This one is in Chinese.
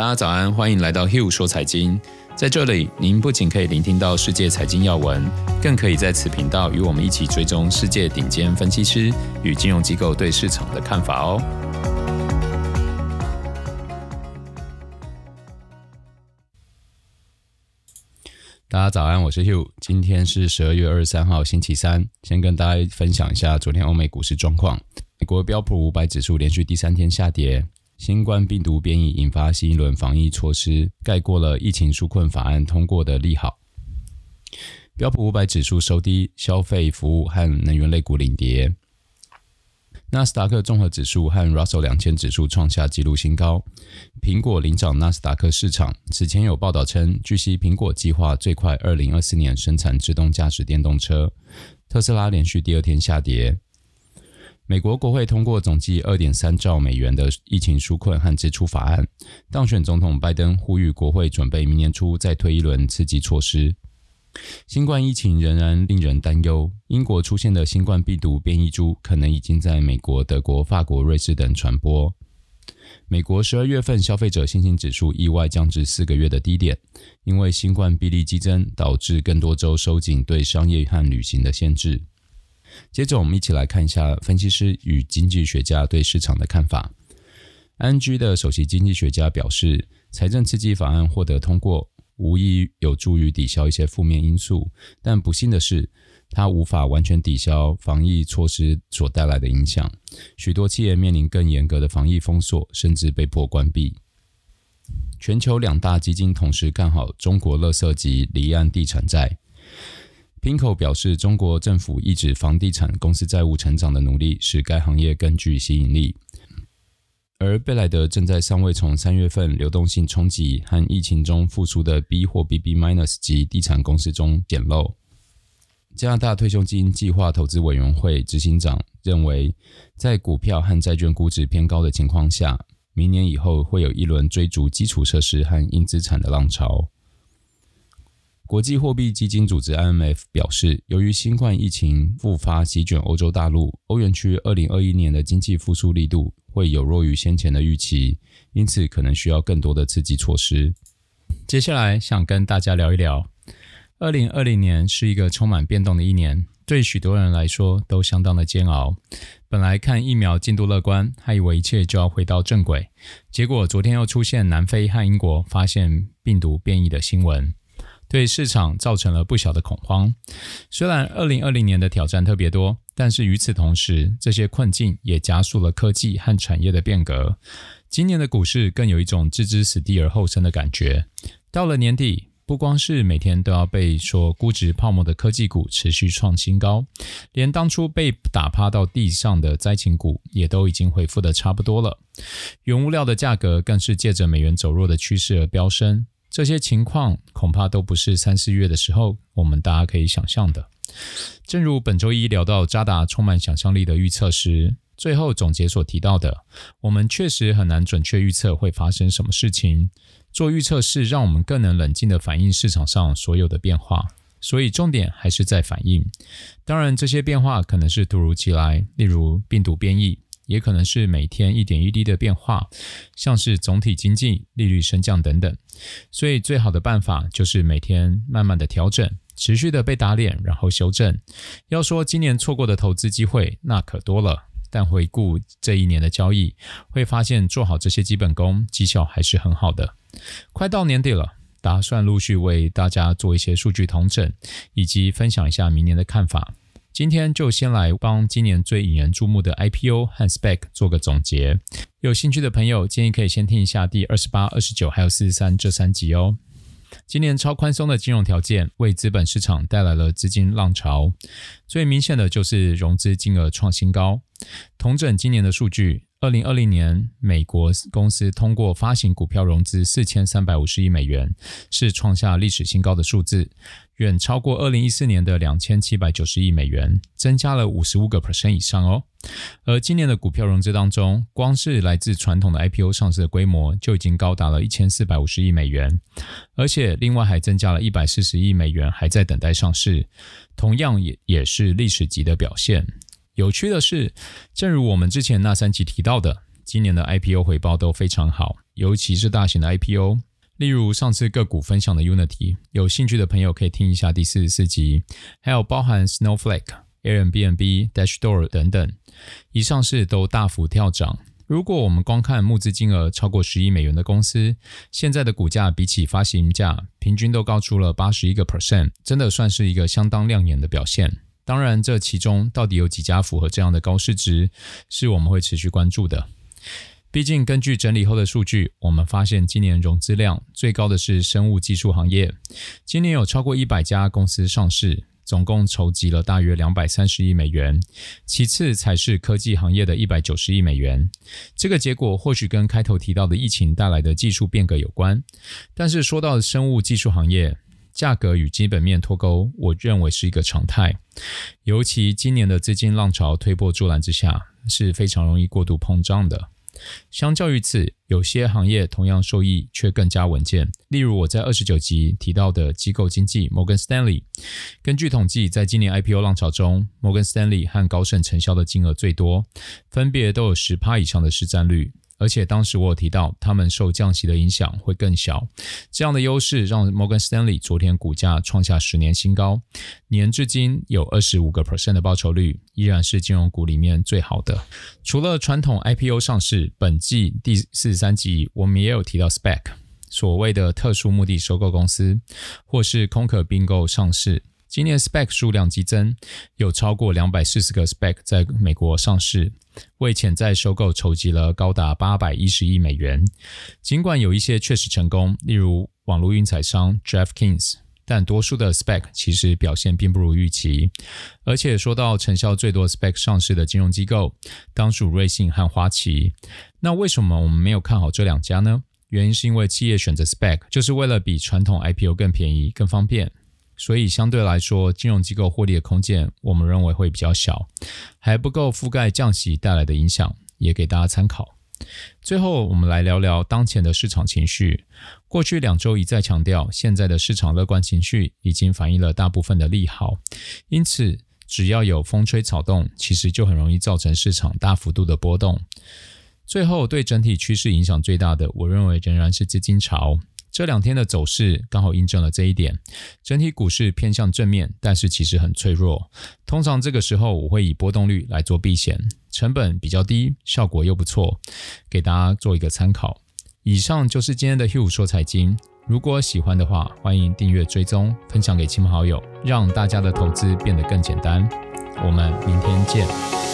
大家早安，欢迎来到 Hugh 说财经。在这里，您不仅可以聆听到世界财经要闻，更可以在此频道与我们一起追踪世界顶尖分析师与金融机构对市场的看法哦。大家早安，我是 Hugh，今天是十二月二十三号，星期三。先跟大家分享一下昨天欧美股市状况。美国标普五百指数连续第三天下跌。新冠病毒变异引发新一轮防疫措施，盖过了疫情纾困法案通过的利好。标普五百指数收低，消费、服务和能源类股领跌。纳斯达克综合指数和 Russell 两千指数创下纪录新高。苹果领涨纳斯达克市场。此前有报道称，据悉苹果计划最快二零二四年生产自动驾驶电动车。特斯拉连续第二天下跌。美国国会通过总计二点三兆美元的疫情纾困和支出法案。当选总统拜登呼吁国会准备明年初再推一轮刺激措施。新冠疫情仍然令人担忧，英国出现的新冠病毒变异株可能已经在美国、德国、法国、瑞士等传播。美国十二月份消费者信心指数意外降至四个月的低点，因为新冠病例激增，导致更多州收紧对商业和旅行的限制。接着，我们一起来看一下分析师与经济学家对市场的看法。ING 的首席经济学家表示，财政刺激法案获得通过，无疑有助于抵消一些负面因素，但不幸的是，它无法完全抵消防疫措施所带来的影响。许多企业面临更严格的防疫封锁，甚至被迫关闭。全球两大基金同时看好中国垃圾及离岸地产债。PIMCO 表示，中国政府抑制房地产公司债务成长的努力，使该行业更具吸引力。而贝莱德正在尚未从三月份流动性冲击和疫情中复苏的 B 或 BB- 级地产公司中捡漏。加拿大退休金计划投资委员会执行长认为，在股票和债券估值偏高的情况下，明年以后会有一轮追逐基础设施和硬资产的浪潮。国际货币基金组织 IMF 表示，由于新冠疫情复发席卷欧洲大陆，欧元区2021年的经济复苏力度会有弱于先前的预期，因此可能需要更多的刺激措施。接下来想跟大家聊一聊，2020年是一个充满变动的一年，对许多人来说都相当的煎熬。本来看疫苗进度乐观，还以为一切就要回到正轨，结果昨天又出现南非和英国发现病毒变异的新闻。对市场造成了不小的恐慌。虽然2020年的挑战特别多，但是与此同时，这些困境也加速了科技和产业的变革。今年的股市更有一种置之死地而后生的感觉。到了年底，不光是每天都要被说估值泡沫的科技股持续创新高，连当初被打趴到地上的灾情股也都已经恢复得差不多了。原物料的价格更是借着美元走弱的趋势而飙升。这些情况恐怕都不是三四月的时候我们大家可以想象的。正如本周一聊到渣打充满想象力的预测时，最后总结所提到的，我们确实很难准确预测会发生什么事情。做预测是让我们更能冷静地反映市场上所有的变化，所以重点还是在反应。当然，这些变化可能是突如其来，例如病毒变异。也可能是每天一点一滴的变化，像是总体经济、利率升降等等。所以最好的办法就是每天慢慢的调整，持续的被打脸，然后修正。要说今年错过的投资机会，那可多了。但回顾这一年的交易，会发现做好这些基本功，绩效还是很好的。快到年底了，打算陆续为大家做一些数据统整，以及分享一下明年的看法。今天就先来帮今年最引人注目的 IPO 和 Spec 做个总结。有兴趣的朋友，建议可以先听一下第二十八、二十九还有四十三这三集哦。今年超宽松的金融条件为资本市场带来了资金浪潮，最明显的就是融资金额创新高。同整今年的数据，二零二零年美国公司通过发行股票融资四千三百五十亿美元，是创下历史新高的数字。远超过二零一四年的两千七百九十亿美元，增加了五十五个 percent 以上哦。而今年的股票融资当中，光是来自传统的 IPO 上市的规模就已经高达了一千四百五十亿美元，而且另外还增加了一百四十亿美元还在等待上市，同样也也是历史级的表现。有趣的是，正如我们之前那三集提到的。今年的 IPO 回报都非常好，尤其是大型的 IPO，例如上次个股分享的 Unity，有兴趣的朋友可以听一下第四十四集，还有包含 Snowflake、Airbnb、Dashdoor 等等，一上市都大幅跳涨。如果我们光看募资金额超过十亿美元的公司，现在的股价比起发行价平均都高出了八十一个 percent，真的算是一个相当亮眼的表现。当然，这其中到底有几家符合这样的高市值，是我们会持续关注的。毕竟，根据整理后的数据，我们发现今年融资量最高的是生物技术行业，今年有超过一百家公司上市。总共筹集了大约两百三十亿美元，其次才是科技行业的一百九十亿美元。这个结果或许跟开头提到的疫情带来的技术变革有关，但是说到生物技术行业，价格与基本面脱钩，我认为是一个常态。尤其今年的资金浪潮推波助澜之下，是非常容易过度膨胀的。相较于此，有些行业同样受益却更加稳健。例如我在二十九集提到的机构经济摩根斯丹利，根据统计，在今年 IPO 浪潮中，摩根斯丹利和高盛承销的金额最多，分别都有十趴以上的市占率。而且当时我有提到，他们受降息的影响会更小。这样的优势让摩根士丹利昨天股价创下十年新高，年至今有二十五个 percent 的报酬率，依然是金融股里面最好的。除了传统 IPO 上市，本季第四十三集我们也有提到 spec，所谓的特殊目的收购公司，或是空壳并购上市。今年 SPAC 数量激增，有超过两百四十个 Spec 在美国上市，为潜在收购筹集了高达八百一十亿美元。尽管有一些确实成功，例如网络运彩商 DraftKings，但多数的 Spec 其实表现并不如预期。而且说到成效最多 SPAC 上市的金融机构，当属瑞信和花旗。那为什么我们没有看好这两家呢？原因是因为企业选择 SPAC 就是为了比传统 IPO 更便宜、更方便。所以相对来说，金融机构获利的空间，我们认为会比较小，还不够覆盖降息带来的影响，也给大家参考。最后，我们来聊聊当前的市场情绪。过去两周一再强调，现在的市场乐观情绪已经反映了大部分的利好，因此只要有风吹草动，其实就很容易造成市场大幅度的波动。最后，对整体趋势影响最大的，我认为仍然是资金潮。这两天的走势刚好印证了这一点，整体股市偏向正面，但是其实很脆弱。通常这个时候我会以波动率来做避险，成本比较低，效果又不错，给大家做一个参考。以上就是今天的 Hugh 说财经，如果喜欢的话，欢迎订阅追踪，分享给亲朋好友，让大家的投资变得更简单。我们明天见。